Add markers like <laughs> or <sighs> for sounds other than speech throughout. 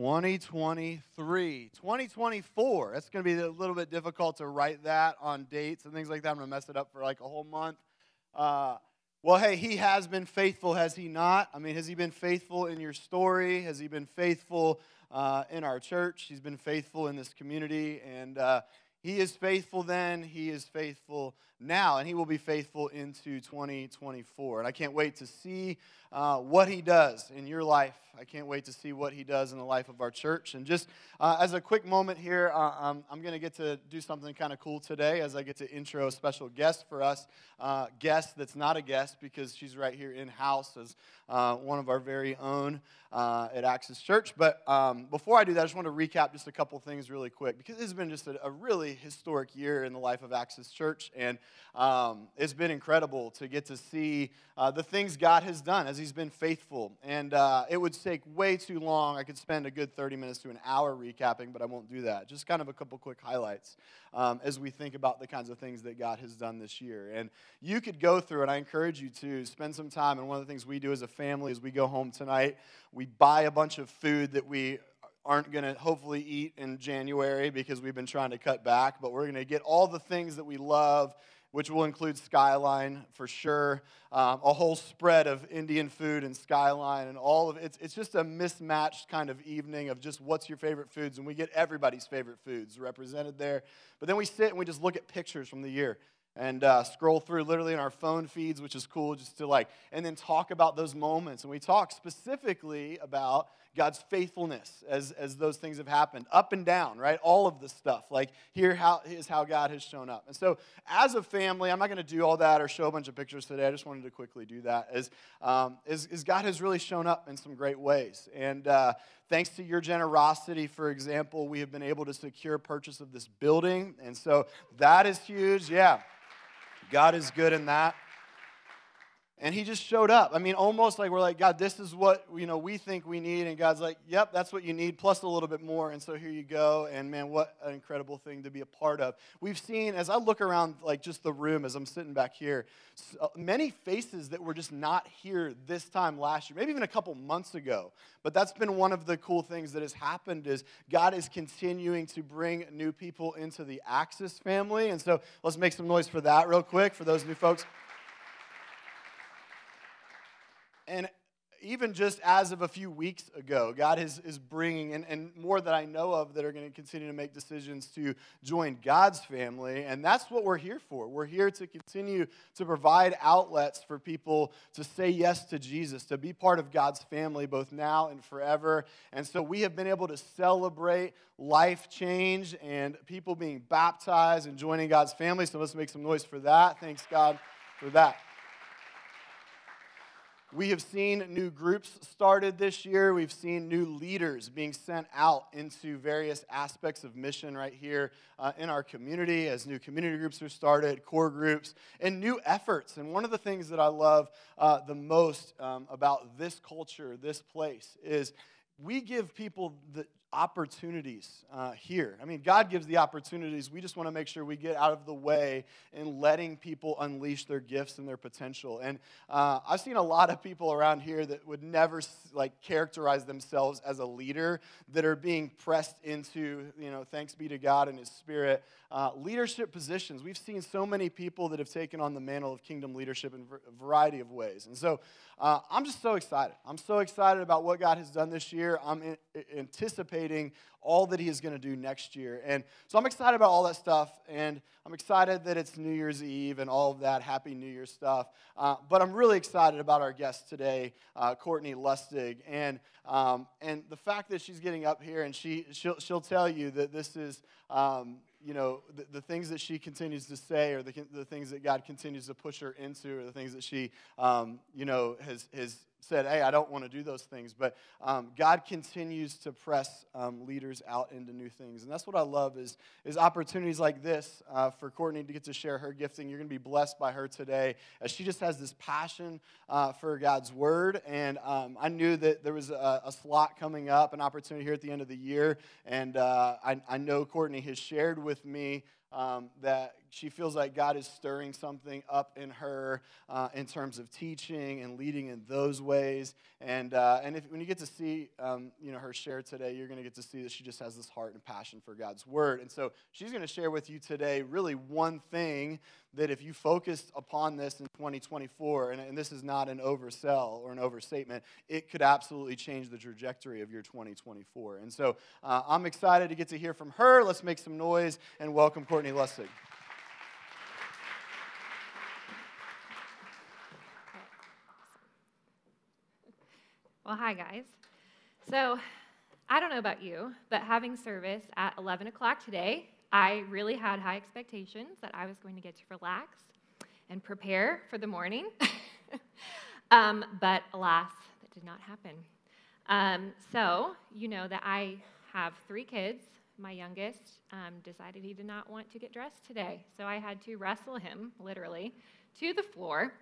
2023. 2024. That's going to be a little bit difficult to write that on dates and things like that. I'm going to mess it up for like a whole month. Uh, well, hey, he has been faithful, has he not? I mean, has he been faithful in your story? Has he been faithful uh, in our church? He's been faithful in this community. And uh, he is faithful then, he is faithful now, and he will be faithful into 2024. And I can't wait to see uh, what he does in your life. I can't wait to see what he does in the life of our church. And just uh, as a quick moment here, uh, um, I'm going to get to do something kind of cool today as I get to intro a special guest for us. Uh, guest that's not a guest because she's right here in house as uh, one of our very own uh, at Access Church. But um, before I do that, I just want to recap just a couple things really quick because this has been just a, a really historic year in the life of Access Church. And um, it's been incredible to get to see uh, the things God has done as He's been faithful. And uh, it would take way too long. I could spend a good 30 minutes to an hour recapping, but I won't do that. Just kind of a couple quick highlights um, as we think about the kinds of things that God has done this year. And you could go through, and I encourage you to spend some time. And one of the things we do as a family is we go home tonight, we buy a bunch of food that we aren't going to hopefully eat in January because we've been trying to cut back, but we're going to get all the things that we love which will include Skyline for sure, um, a whole spread of Indian food and Skyline, and all of it. It's, it's just a mismatched kind of evening of just what's your favorite foods, and we get everybody's favorite foods represented there. But then we sit and we just look at pictures from the year and uh, scroll through literally in our phone feeds, which is cool, just to like, and then talk about those moments. And we talk specifically about God's faithfulness as, as those things have happened, up and down, right? All of the stuff. Like, here how, is how God has shown up. And so, as a family, I'm not going to do all that or show a bunch of pictures today. I just wanted to quickly do that. As, um, as, God has really shown up in some great ways. And uh, thanks to your generosity, for example, we have been able to secure purchase of this building. And so, that is huge. Yeah. God is good in that and he just showed up. I mean, almost like we're like, God, this is what you know we think we need, and God's like, Yep, that's what you need, plus a little bit more. And so here you go. And man, what an incredible thing to be a part of. We've seen as I look around, like just the room as I'm sitting back here, uh, many faces that were just not here this time last year, maybe even a couple months ago. But that's been one of the cool things that has happened is God is continuing to bring new people into the Access family. And so let's make some noise for that real quick for those new folks. And even just as of a few weeks ago, God is, is bringing, and, and more that I know of that are going to continue to make decisions to join God's family. And that's what we're here for. We're here to continue to provide outlets for people to say yes to Jesus, to be part of God's family both now and forever. And so we have been able to celebrate life change and people being baptized and joining God's family. So let's make some noise for that. Thanks, God, for that. We have seen new groups started this year. We've seen new leaders being sent out into various aspects of mission right here uh, in our community as new community groups are started, core groups, and new efforts. And one of the things that I love uh, the most um, about this culture, this place, is we give people the opportunities uh, here. I mean, God gives the opportunities. We just want to make sure we get out of the way in letting people unleash their gifts and their potential. And uh, I've seen a lot of people around here that would never like characterize themselves as a leader that are being pressed into, you know, thanks be to God and His Spirit, uh, leadership positions. We've seen so many people that have taken on the mantle of kingdom leadership in a variety of ways. And so uh, I'm just so excited. I'm so excited about what God has done this year. I'm in, anticipating all that He is going to do next year. And so I'm excited about all that stuff. And I'm excited that it's New Year's Eve and all of that Happy New Year stuff. Uh, but I'm really excited about our guest today, uh, Courtney Lustig. And, um, and the fact that she's getting up here and she, she'll, she'll tell you that this is. Um, you know, the, the, things that she continues to say or the, the things that God continues to push her into or the things that she, um, you know, has, has said, hey, I don't want to do those things. But um, God continues to press um, leaders out into new things. And that's what I love is, is opportunities like this uh, for Courtney to get to share her gifting. You're going to be blessed by her today as she just has this passion uh, for God's word. And um, I knew that there was a, a, slot coming up, an opportunity here at the end of the year. And uh, I, I know Courtney has shared with me um, that she feels like God is stirring something up in her uh, in terms of teaching and leading in those ways. And, uh, and if, when you get to see um, you know, her share today, you're going to get to see that she just has this heart and passion for God's word. And so she's going to share with you today really one thing that if you focused upon this in 2024, and, and this is not an oversell or an overstatement, it could absolutely change the trajectory of your 2024. And so uh, I'm excited to get to hear from her. Let's make some noise and welcome Courtney Lustig. Well, hi, guys. So, I don't know about you, but having service at 11 o'clock today, I really had high expectations that I was going to get to relax and prepare for the morning. <laughs> um, but alas, that did not happen. Um, so, you know that I have three kids. My youngest um, decided he did not want to get dressed today, so I had to wrestle him, literally, to the floor.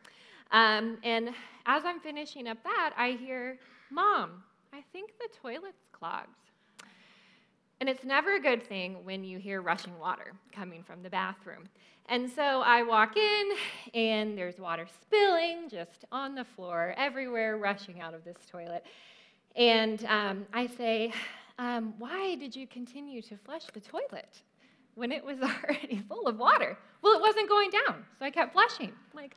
Um, and as I'm finishing up that, I hear, Mom, I think the toilet's clogged. And it's never a good thing when you hear rushing water coming from the bathroom. And so I walk in, and there's water spilling just on the floor, everywhere, rushing out of this toilet. And um, I say, um, Why did you continue to flush the toilet when it was <laughs> already full of water? Well, it wasn't going down, so I kept flushing. I'm like,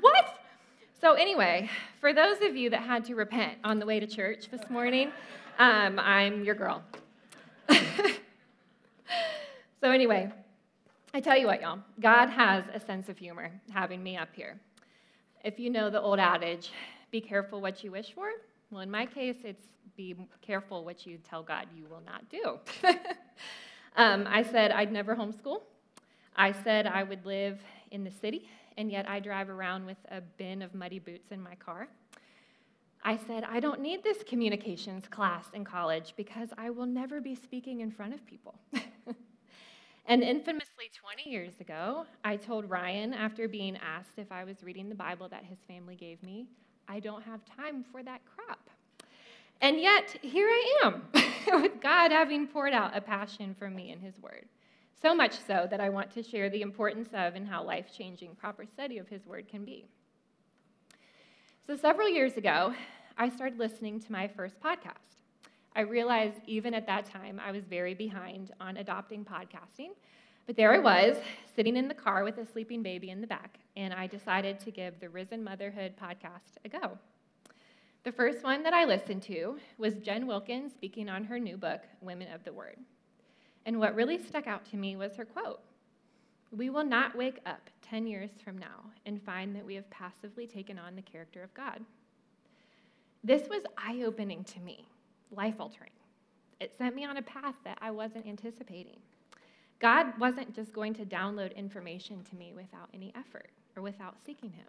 what? So, anyway, for those of you that had to repent on the way to church this morning, um, I'm your girl. <laughs> so, anyway, I tell you what, y'all, God has a sense of humor having me up here. If you know the old adage, be careful what you wish for, well, in my case, it's be careful what you tell God you will not do. <laughs> um, I said I'd never homeschool. I said I would live in the city and yet I drive around with a bin of muddy boots in my car. I said, I don't need this communications class in college because I will never be speaking in front of people. <laughs> and infamously, 20 years ago, I told Ryan, after being asked if I was reading the Bible that his family gave me, I don't have time for that crap. And yet, here I am, <laughs> with God having poured out a passion for me in His Word. So much so that I want to share the importance of and how life changing proper study of His Word can be. So, several years ago, I started listening to my first podcast. I realized even at that time I was very behind on adopting podcasting, but there I was, sitting in the car with a sleeping baby in the back, and I decided to give the Risen Motherhood podcast a go. The first one that I listened to was Jen Wilkins speaking on her new book, Women of the Word. And what really stuck out to me was her quote We will not wake up 10 years from now and find that we have passively taken on the character of God. This was eye opening to me, life altering. It sent me on a path that I wasn't anticipating. God wasn't just going to download information to me without any effort or without seeking Him.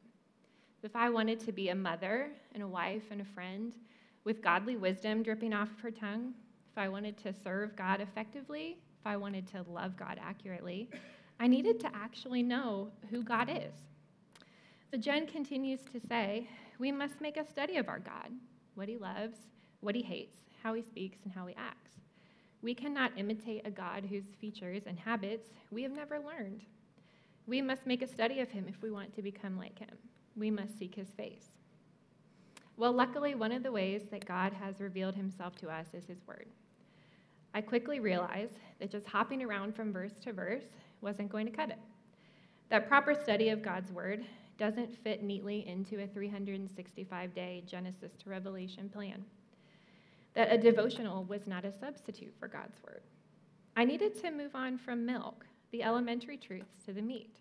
If I wanted to be a mother and a wife and a friend with godly wisdom dripping off of her tongue, if I wanted to serve God effectively, if I wanted to love God accurately, I needed to actually know who God is. The Jen continues to say, we must make a study of our God, what he loves, what he hates, how he speaks, and how he acts. We cannot imitate a God whose features and habits we have never learned. We must make a study of him if we want to become like him. We must seek his face. Well, luckily, one of the ways that God has revealed himself to us is his word. I quickly realized that just hopping around from verse to verse wasn't going to cut it. That proper study of God's Word doesn't fit neatly into a 365 day Genesis to Revelation plan. That a devotional was not a substitute for God's Word. I needed to move on from milk, the elementary truths, to the meat.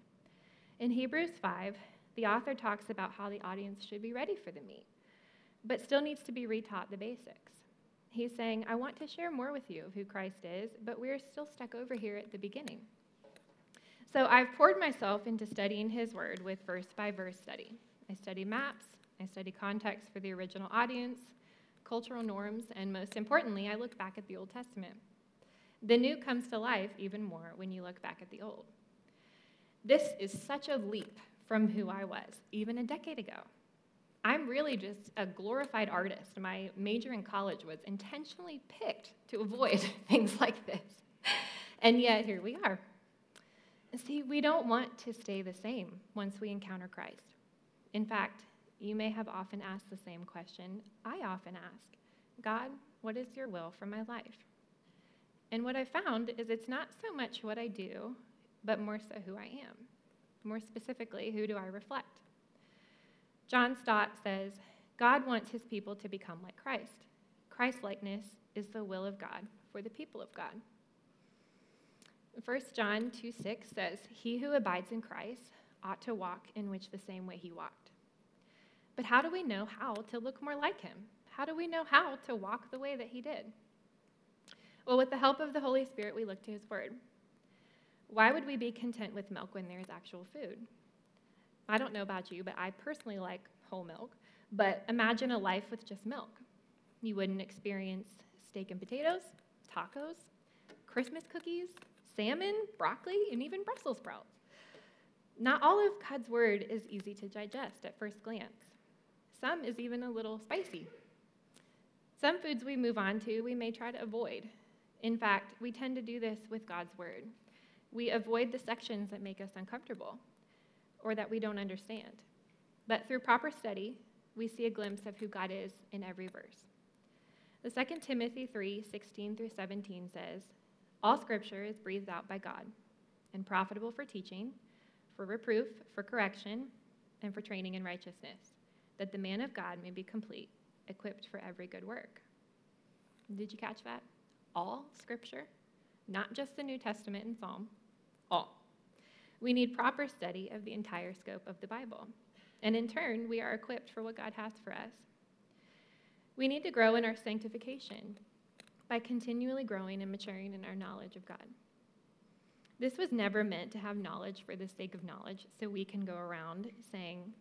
In Hebrews 5, the author talks about how the audience should be ready for the meat, but still needs to be retaught the basics. He's saying, I want to share more with you of who Christ is, but we're still stuck over here at the beginning. So I've poured myself into studying his word with verse by verse study. I study maps, I study context for the original audience, cultural norms, and most importantly, I look back at the Old Testament. The new comes to life even more when you look back at the old. This is such a leap from who I was even a decade ago. I'm really just a glorified artist. My major in college was intentionally picked to avoid <laughs> things like this. And yet, here we are. See, we don't want to stay the same once we encounter Christ. In fact, you may have often asked the same question I often ask God, what is your will for my life? And what I found is it's not so much what I do, but more so who I am. More specifically, who do I reflect? John Stott says God wants his people to become like Christ. Christ likeness is the will of God for the people of God. 1 John 2 6 says, He who abides in Christ ought to walk in which the same way he walked. But how do we know how to look more like him? How do we know how to walk the way that he did? Well, with the help of the Holy Spirit, we look to his word. Why would we be content with milk when there is actual food? I don't know about you, but I personally like whole milk. But imagine a life with just milk. You wouldn't experience steak and potatoes, tacos, Christmas cookies, salmon, broccoli, and even Brussels sprouts. Not all of God's word is easy to digest at first glance. Some is even a little spicy. Some foods we move on to, we may try to avoid. In fact, we tend to do this with God's word. We avoid the sections that make us uncomfortable or that we don't understand. But through proper study, we see a glimpse of who God is in every verse. The 2 Timothy 3 16 through 17 says, All scripture is breathed out by God and profitable for teaching, for reproof, for correction, and for training in righteousness, that the man of God may be complete, equipped for every good work. Did you catch that? All scripture, not just the New Testament and Psalm, all. We need proper study of the entire scope of the Bible. And in turn, we are equipped for what God has for us. We need to grow in our sanctification by continually growing and maturing in our knowledge of God. This was never meant to have knowledge for the sake of knowledge, so we can go around saying,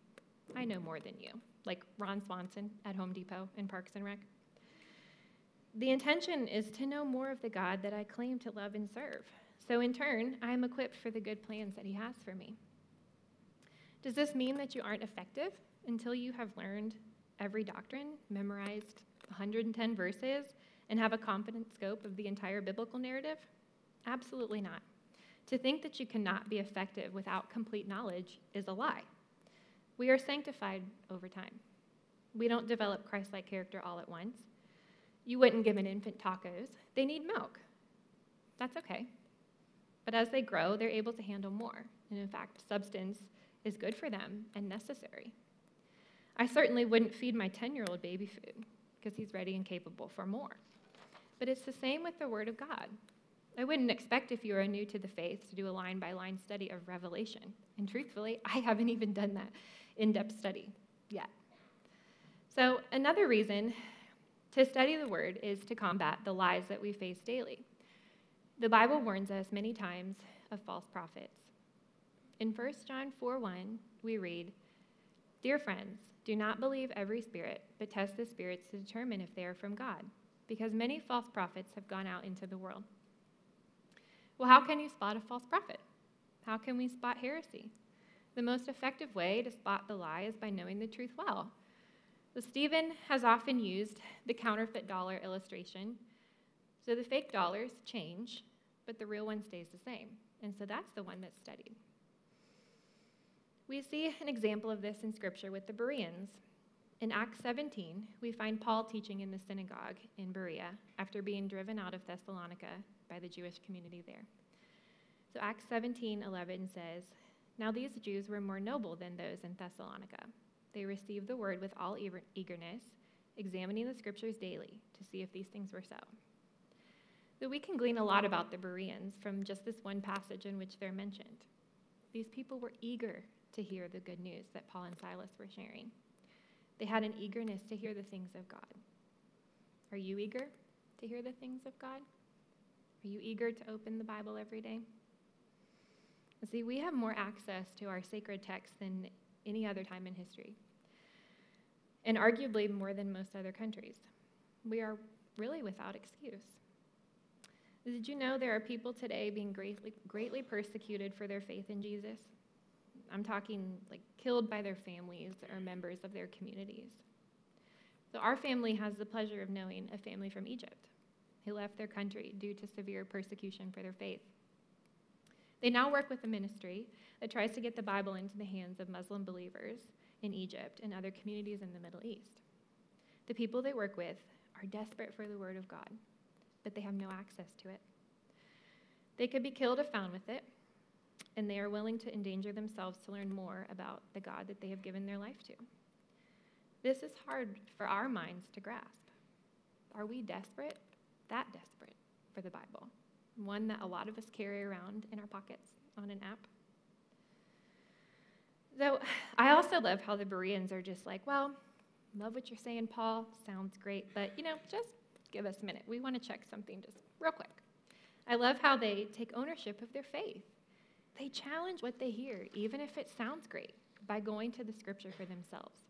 I know more than you, like Ron Swanson at Home Depot in Parks and Rec. The intention is to know more of the God that I claim to love and serve. So, in turn, I am equipped for the good plans that He has for me. Does this mean that you aren't effective until you have learned every doctrine, memorized 110 verses, and have a confident scope of the entire biblical narrative? Absolutely not. To think that you cannot be effective without complete knowledge is a lie. We are sanctified over time. We don't develop Christ like character all at once. You wouldn't give an infant tacos, they need milk. That's okay. But as they grow, they're able to handle more. And in fact, substance is good for them and necessary. I certainly wouldn't feed my 10 year old baby food because he's ready and capable for more. But it's the same with the Word of God. I wouldn't expect if you are new to the faith to do a line by line study of Revelation. And truthfully, <laughs> I haven't even done that in depth study yet. So, another reason to study the Word is to combat the lies that we face daily. The Bible warns us many times of false prophets. In 1 John 4 1, we read, Dear friends, do not believe every spirit, but test the spirits to determine if they are from God, because many false prophets have gone out into the world. Well, how can you spot a false prophet? How can we spot heresy? The most effective way to spot the lie is by knowing the truth well. So, Stephen has often used the counterfeit dollar illustration. So, the fake dollars change, but the real one stays the same. And so, that's the one that's studied. We see an example of this in Scripture with the Bereans. In Acts 17, we find Paul teaching in the synagogue in Berea after being driven out of Thessalonica by the Jewish community there. So Acts 17:11 says, "Now these Jews were more noble than those in Thessalonica. They received the word with all eagerness, examining the scriptures daily to see if these things were so." Though we can glean a lot about the Bereans from just this one passage in which they're mentioned. These people were eager to hear the good news that Paul and Silas were sharing. They had an eagerness to hear the things of God. Are you eager to hear the things of God? Are you eager to open the Bible every day? See, we have more access to our sacred text than any other time in history, and arguably more than most other countries. We are really without excuse. Did you know there are people today being greatly, greatly persecuted for their faith in Jesus? I'm talking like killed by their families or members of their communities. So, our family has the pleasure of knowing a family from Egypt who left their country due to severe persecution for their faith. They now work with a ministry that tries to get the Bible into the hands of Muslim believers in Egypt and other communities in the Middle East. The people they work with are desperate for the Word of God, but they have no access to it. They could be killed if found with it, and they are willing to endanger themselves to learn more about the God that they have given their life to. This is hard for our minds to grasp. Are we desperate, that desperate, for the Bible? One that a lot of us carry around in our pockets on an app? So <sighs> I also love how the Bereans are just like, well, love what you're saying, Paul. Sounds great, but you know, just give us a minute. We want to check something just real quick. I love how they take ownership of their faith. They challenge what they hear, even if it sounds great, by going to the scripture for themselves.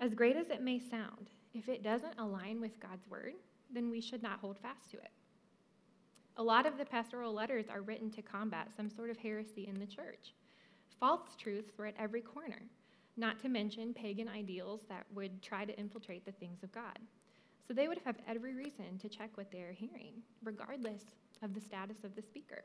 As great as it may sound, if it doesn't align with God's word, then we should not hold fast to it. A lot of the pastoral letters are written to combat some sort of heresy in the church. False truths were at every corner, not to mention pagan ideals that would try to infiltrate the things of God. So they would have every reason to check what they are hearing, regardless of the status of the speaker.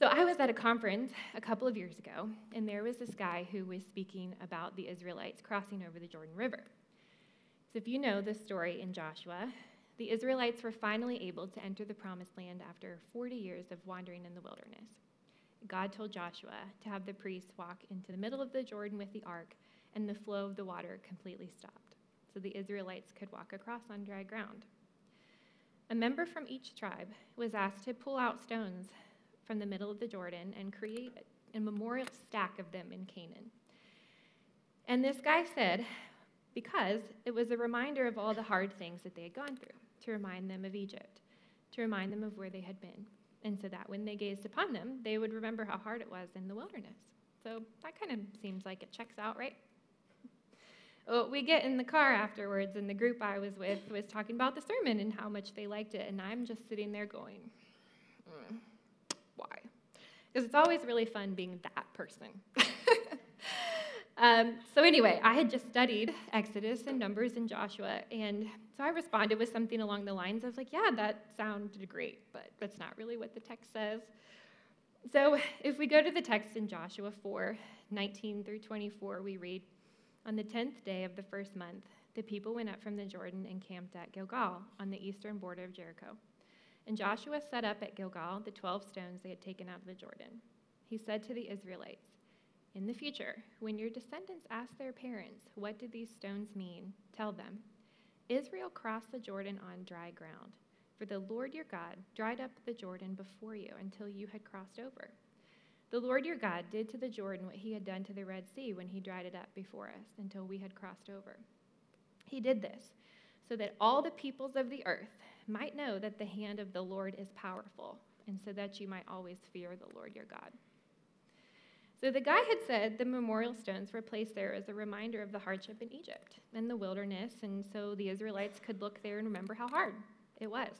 So I was at a conference a couple of years ago, and there was this guy who was speaking about the Israelites crossing over the Jordan River. So if you know the story in Joshua, the Israelites were finally able to enter the promised land after 40 years of wandering in the wilderness. God told Joshua to have the priests walk into the middle of the Jordan with the ark, and the flow of the water completely stopped, so the Israelites could walk across on dry ground. A member from each tribe was asked to pull out stones from the middle of the Jordan and create a memorial stack of them in Canaan. And this guy said, because it was a reminder of all the hard things that they had gone through, to remind them of Egypt, to remind them of where they had been, and so that when they gazed upon them, they would remember how hard it was in the wilderness. So that kind of seems like it checks out, right? Well, we get in the car afterwards, and the group I was with was talking about the sermon and how much they liked it, and I'm just sitting there going, mm, why? Because it's always really fun being that person. <laughs> um, so, anyway, I had just studied Exodus and Numbers and Joshua, and so I responded with something along the lines of, like, yeah, that sounded great, but that's not really what the text says. So, if we go to the text in Joshua 4 19 through 24, we read, on the tenth day of the first month, the people went up from the Jordan and camped at Gilgal on the eastern border of Jericho. And Joshua set up at Gilgal the twelve stones they had taken out of the Jordan. He said to the Israelites, In the future, when your descendants ask their parents, What did these stones mean? tell them, Israel crossed the Jordan on dry ground, for the Lord your God dried up the Jordan before you until you had crossed over. The Lord your God did to the Jordan what he had done to the Red Sea when he dried it up before us until we had crossed over. He did this so that all the peoples of the earth might know that the hand of the Lord is powerful, and so that you might always fear the Lord your God. So the guy had said the memorial stones were placed there as a reminder of the hardship in Egypt and the wilderness, and so the Israelites could look there and remember how hard it was.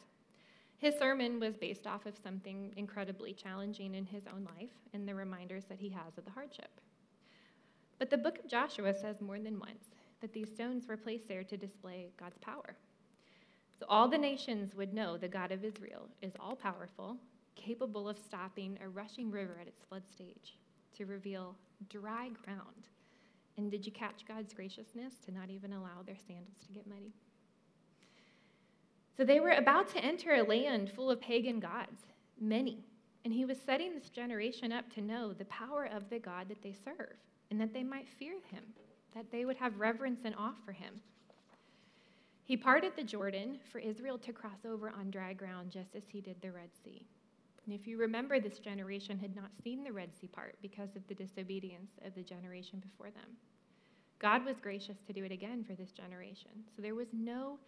His sermon was based off of something incredibly challenging in his own life and the reminders that he has of the hardship. But the book of Joshua says more than once that these stones were placed there to display God's power. So all the nations would know the God of Israel is all powerful, capable of stopping a rushing river at its flood stage to reveal dry ground. And did you catch God's graciousness to not even allow their sandals to get muddy? So they were about to enter a land full of pagan gods, many. And he was setting this generation up to know the power of the God that they serve and that they might fear him, that they would have reverence and awe for him. He parted the Jordan for Israel to cross over on dry ground just as he did the Red Sea. And if you remember, this generation had not seen the Red Sea part because of the disobedience of the generation before them. God was gracious to do it again for this generation. So there was no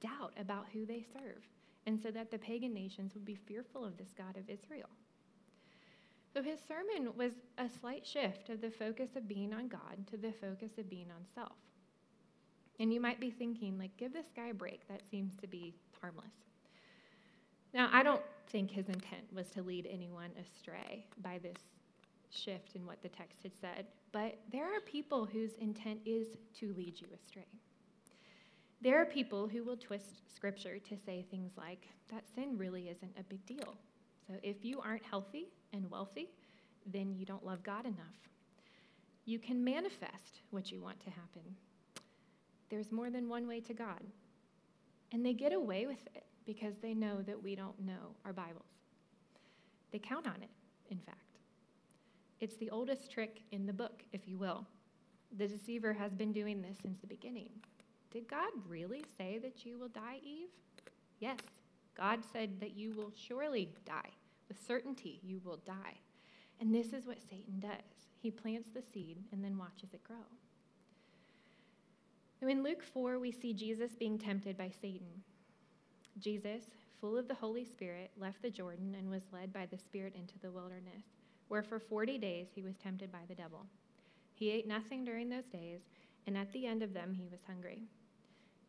doubt about who they serve, and so that the pagan nations would be fearful of this God of Israel. So his sermon was a slight shift of the focus of being on God to the focus of being on self. And you might be thinking, like, give this guy a break. That seems to be harmless. Now, I don't think his intent was to lead anyone astray by this shift in what the text had said, but there are people whose intent is to lead you astray. There are people who will twist scripture to say things like, that sin really isn't a big deal. So if you aren't healthy and wealthy, then you don't love God enough. You can manifest what you want to happen. There's more than one way to God. And they get away with it because they know that we don't know our Bibles. They count on it, in fact. It's the oldest trick in the book, if you will. The deceiver has been doing this since the beginning. Did God really say that you will die, Eve? Yes. God said that you will surely die. With certainty, you will die. And this is what Satan does he plants the seed and then watches it grow. In Luke 4, we see Jesus being tempted by Satan. Jesus, full of the Holy Spirit, left the Jordan and was led by the Spirit into the wilderness, where for 40 days he was tempted by the devil. He ate nothing during those days, and at the end of them he was hungry.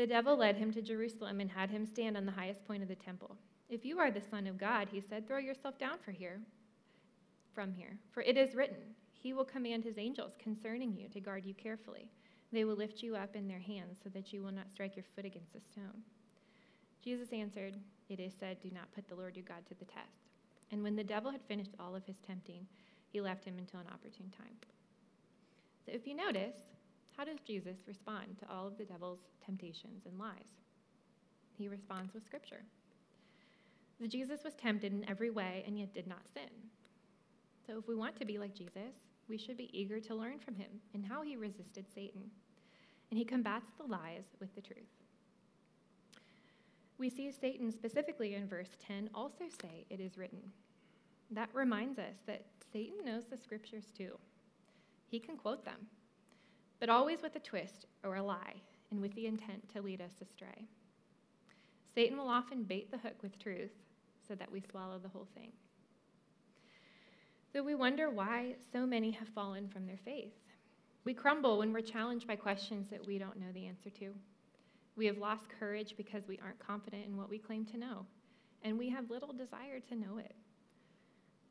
The devil led him to Jerusalem and had him stand on the highest point of the temple. If you are the Son of God, he said, throw yourself down for here, from here. For it is written, He will command His angels concerning you to guard you carefully. They will lift you up in their hands so that you will not strike your foot against a stone. Jesus answered, It is said, Do not put the Lord your God to the test. And when the devil had finished all of his tempting, he left him until an opportune time. So if you notice, how does Jesus respond to all of the devil's temptations and lies? He responds with Scripture. Jesus was tempted in every way and yet did not sin. So if we want to be like Jesus, we should be eager to learn from him and how he resisted Satan. And he combats the lies with the truth. We see Satan specifically in verse 10 also say, It is written. That reminds us that Satan knows the scriptures too. He can quote them but always with a twist or a lie and with the intent to lead us astray. Satan will often bait the hook with truth so that we swallow the whole thing. So we wonder why so many have fallen from their faith. We crumble when we're challenged by questions that we don't know the answer to. We have lost courage because we aren't confident in what we claim to know, and we have little desire to know it.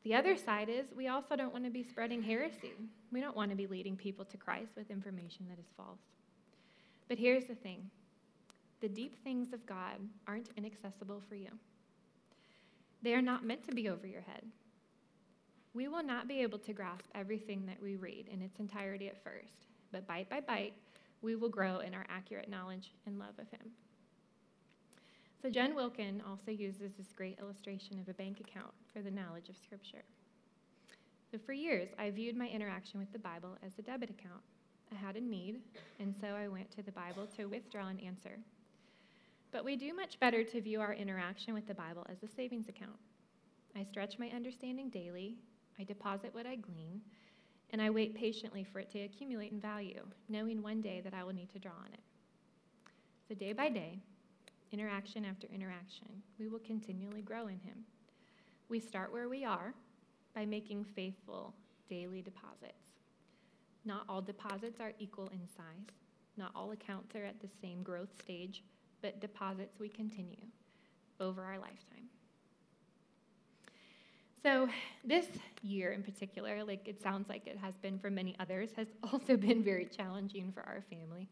The other side is we also don't want to be spreading heresy. We don't want to be leading people to Christ with information that is false. But here's the thing the deep things of God aren't inaccessible for you, they are not meant to be over your head. We will not be able to grasp everything that we read in its entirety at first, but bite by bite, we will grow in our accurate knowledge and love of Him. So, Jen Wilkin also uses this great illustration of a bank account for the knowledge of Scripture. So, for years, I viewed my interaction with the Bible as a debit account. I had a need, and so I went to the Bible to withdraw an answer. But we do much better to view our interaction with the Bible as a savings account. I stretch my understanding daily, I deposit what I glean, and I wait patiently for it to accumulate in value, knowing one day that I will need to draw on it. So, day by day, interaction after interaction, we will continually grow in Him. We start where we are by making faithful daily deposits. Not all deposits are equal in size, not all accounts are at the same growth stage, but deposits we continue over our lifetime. So, this year in particular, like it sounds like it has been for many others, has <laughs> also been very challenging for our family.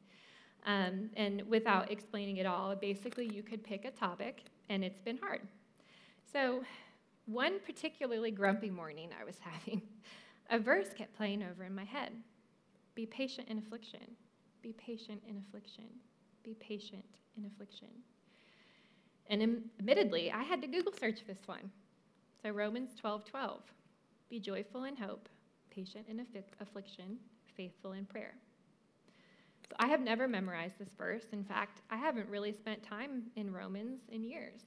Um, and without explaining it all, basically you could pick a topic, and it's been hard. So, one particularly grumpy morning I was <laughs> having, a verse kept playing over in my head Be patient in affliction, be patient in affliction, be patient in affliction. And admittedly, I had to Google search this one. So, Romans 12 12. Be joyful in hope, patient in affliction, faithful in prayer. So I have never memorized this verse. In fact, I haven't really spent time in Romans in years.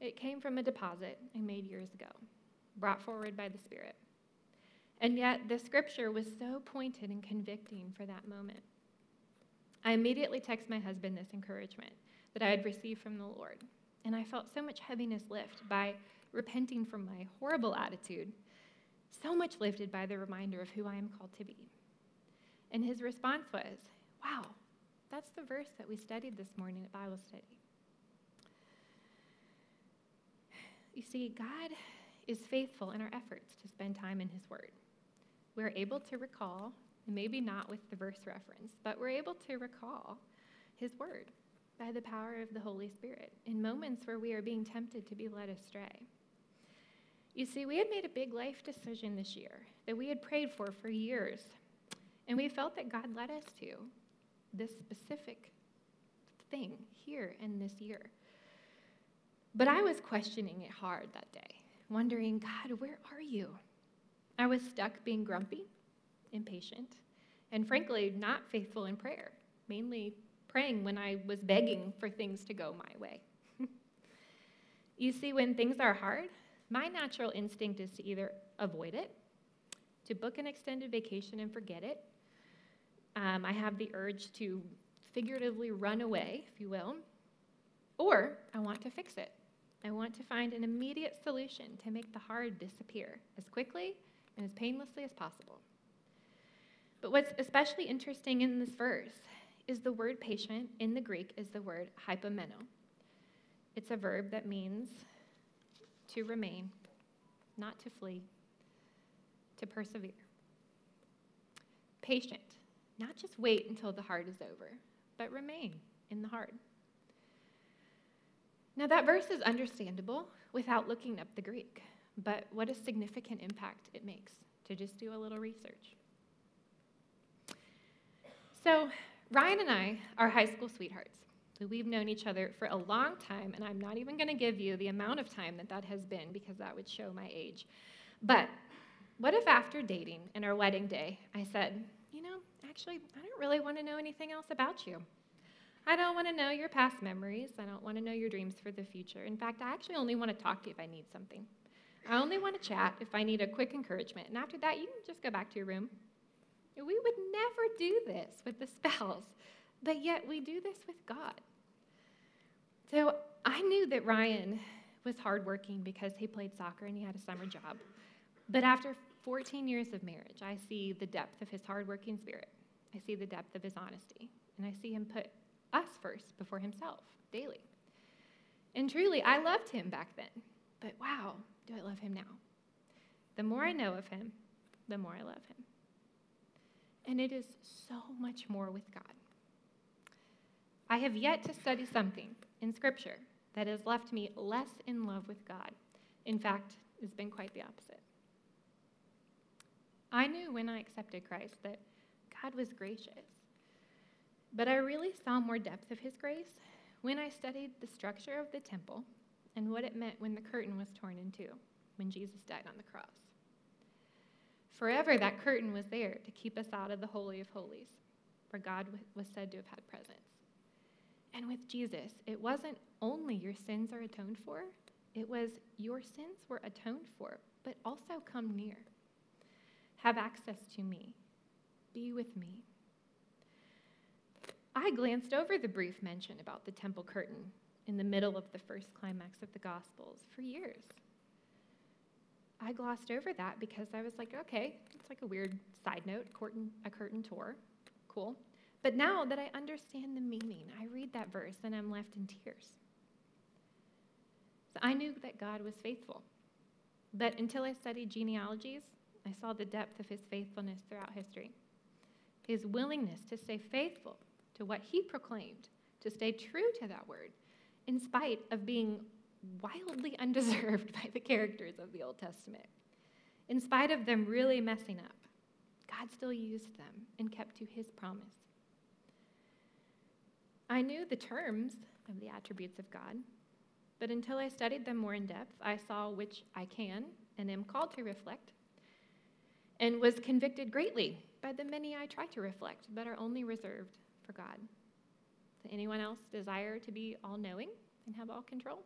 It came from a deposit I made years ago, brought forward by the Spirit. And yet, the scripture was so pointed and convicting for that moment. I immediately texted my husband this encouragement that I had received from the Lord. And I felt so much heaviness lift by repenting from my horrible attitude, so much lifted by the reminder of who I am called to be. And his response was, Wow, that's the verse that we studied this morning at Bible study. You see, God is faithful in our efforts to spend time in His Word. We're able to recall, maybe not with the verse reference, but we're able to recall His Word by the power of the Holy Spirit in moments where we are being tempted to be led astray. You see, we had made a big life decision this year that we had prayed for for years, and we felt that God led us to this specific thing here in this year. But I was questioning it hard that day, wondering, God, where are you? I was stuck being grumpy, impatient, and frankly, not faithful in prayer, mainly praying when I was begging for things to go my way. <laughs> you see, when things are hard, my natural instinct is to either avoid it, to book an extended vacation and forget it. Um, I have the urge to figuratively run away, if you will, or I want to fix it. I want to find an immediate solution to make the hard disappear as quickly and as painlessly as possible. But what's especially interesting in this verse is the word patient in the Greek is the word hypomeno. It's a verb that means to remain, not to flee, to persevere. Patient, not just wait until the hard is over, but remain in the hard. Now, that verse is understandable without looking up the Greek, but what a significant impact it makes to just do a little research. So, Ryan and I are high school sweethearts. We've known each other for a long time, and I'm not even going to give you the amount of time that that has been because that would show my age. But what if after dating and our wedding day, I said, you know, actually, I don't really want to know anything else about you? I don't want to know your past memories. I don't want to know your dreams for the future. In fact, I actually only want to talk to you if I need something. I only want to chat if I need a quick encouragement. And after that, you can just go back to your room. We would never do this with the <laughs> spouse, but yet we do this with God. So I knew that Ryan was hardworking because he played soccer and he had a summer job. But after 14 years of marriage, I see the depth of his hardworking spirit. I see the depth of his honesty. And I see him put us first before himself daily. And truly, I loved him back then. But wow, do I love him now? The more I know of him, the more I love him. And it is so much more with God. I have yet to study something in Scripture that has left me less in love with God. In fact, it's been quite the opposite. I knew when I accepted Christ that God was gracious but I really saw more depth of his grace when I studied the structure of the temple and what it meant when the curtain was torn in two, when Jesus died on the cross. Forever, that curtain was there to keep us out of the Holy of Holies, where God was said to have had presence. And with Jesus, it wasn't only your sins are atoned for, it was your sins were atoned for, but also come near. Have access to me. Be with me. I glanced over the brief mention about the temple curtain in the middle of the first climax of the Gospels for years. I glossed over that because I was like, okay, it's like a weird side note, curtain, a curtain tour. Cool. But now that I understand the meaning, I read that verse and I'm left in tears. So I knew that God was faithful. But until I studied genealogies, I saw the depth of his faithfulness throughout history. His willingness to stay faithful to what he proclaimed, to stay true to that word, in spite of being wildly <laughs> undeserved by the characters of the Old Testament. In spite of them really messing up, God still used them and kept to his promise. I knew the terms of the attributes of God, but until I studied them more in depth, I saw which I can and am called to reflect, and was convicted greatly by the many I try to reflect but are only reserved for God? Does anyone else desire to be all knowing and have all control?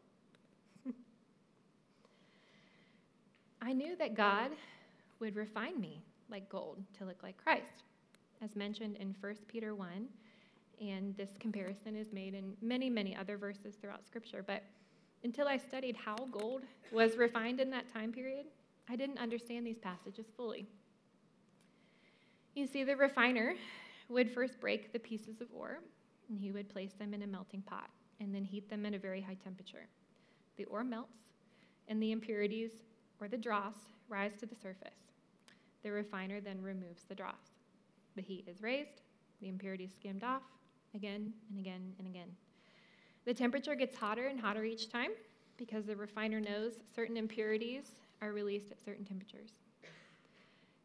<laughs> I knew that God would refine me like gold to look like Christ, as mentioned in 1 Peter 1. And this comparison is made in many, many other verses throughout Scripture. But until I studied how gold was refined in that time period, I didn't understand these passages fully. You see, the refiner would first break the pieces of ore, and he would place them in a melting pot and then heat them at a very high temperature. The ore melts, and the impurities, or the dross, rise to the surface. The refiner then removes the dross. The heat is raised, the impurities skimmed off, again and again and again. The temperature gets hotter and hotter each time because the refiner knows certain impurities are released at certain temperatures.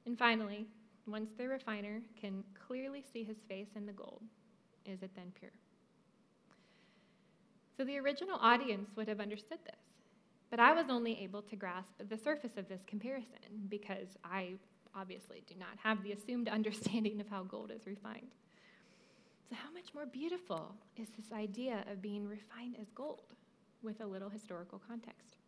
And finally, once the refiner can clearly see his face in the gold, is it then pure? So the original audience would have understood this. But I was only able to grasp the surface of this comparison because I obviously do not have the assumed <laughs> understanding of how gold is refined. So, how much more beautiful is this idea of being refined as gold with a little historical context?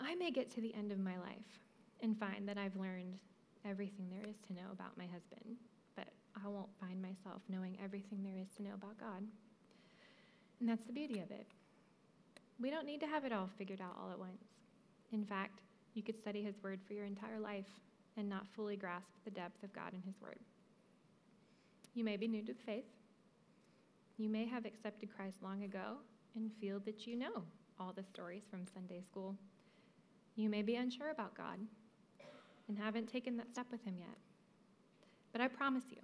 I may get to the end of my life and find that I've learned everything there is to know about my husband, but I won't find myself knowing everything there is to know about God. And that's the beauty of it. We don't need to have it all figured out all at once. In fact, you could study His Word for your entire life and not fully grasp the depth of God and His Word. You may be new to the faith. You may have accepted Christ long ago and feel that you know all the stories from Sunday school. You may be unsure about God and haven't taken that step with Him yet. But I promise you,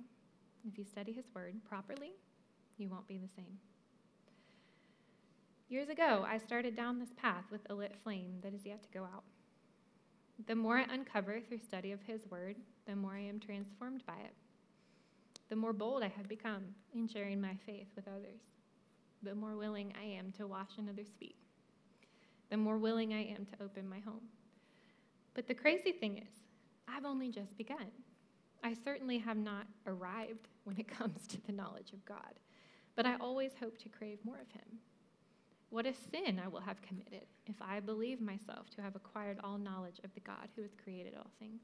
if you study His Word properly, you won't be the same. Years ago, I started down this path with a lit flame that is yet to go out. The more I uncover through study of His Word, the more I am transformed by it. The more bold I have become in sharing my faith with others. The more willing I am to wash another's feet. The more willing I am to open my home. But the crazy thing is, I've only just begun. I certainly have not arrived when it <laughs> comes to the knowledge of God, but I always hope to crave more of Him. What a sin I will have committed if I believe myself to have acquired all knowledge of the God who has created all things.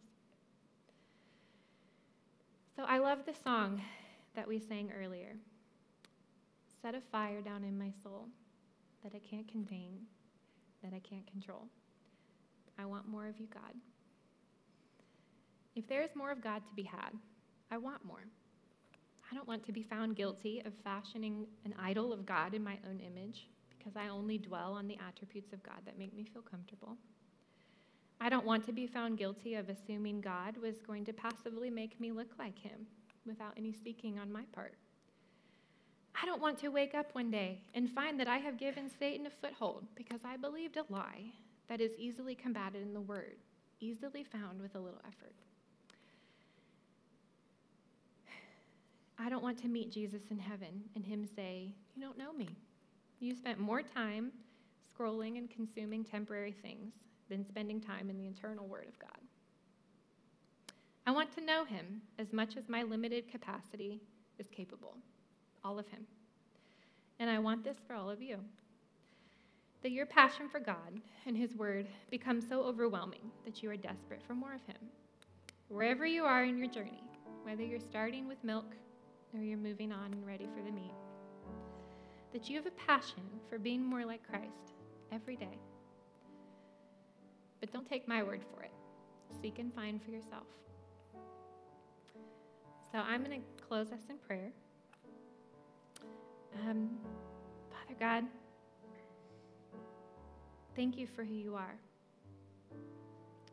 So I love the song that we sang earlier Set a fire down in my soul that I can't contain, that I can't control. I want more of you, God. If there is more of God to be had, I want more. I don't want to be found guilty of fashioning an idol of God in my own image because I only dwell on the attributes of God that make me feel comfortable. I don't want to be found guilty of assuming God was going to passively make me look like Him without any seeking on my part. I don't want to wake up one day and find that I have given Satan a foothold because I believed a lie that is easily combated in the Word, easily found with a little effort. <sighs> I don't want to meet Jesus in heaven and Him say, You don't know me. You spent more time scrolling and consuming temporary things than spending time in the eternal Word of God. I want to know Him as much as my limited capacity is capable, all of Him. And I want this for all of you that your passion for God and His Word becomes so overwhelming that you are desperate for more of Him. Wherever you are in your journey, whether you're starting with milk or you're moving on and ready for the meat, that you have a passion for being more like Christ every day. But don't take my word for it. Seek and find for yourself. So I'm going to close us in prayer. Um, Father God, thank you for who you are.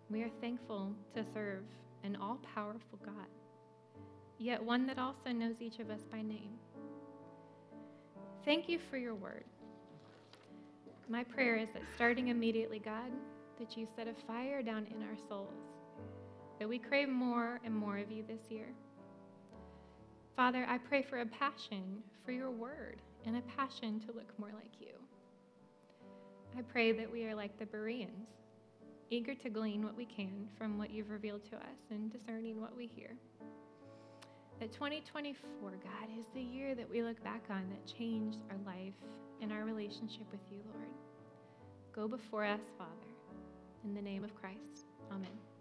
We are thankful to serve an all powerful God, yet one that also knows each of us by name. Thank you for your word. My prayer is that starting immediately, God, that you set a fire down in our souls, that we crave more and more of you this year. Father, I pray for a passion for your word and a passion to look more like you. I pray that we are like the Bereans, eager to glean what we can from what you've revealed to us and discerning what we hear. That 2024, God, is the year that we look back on that changed our life and our relationship with you, Lord. Go before us, Father. In the name of Christ. Amen.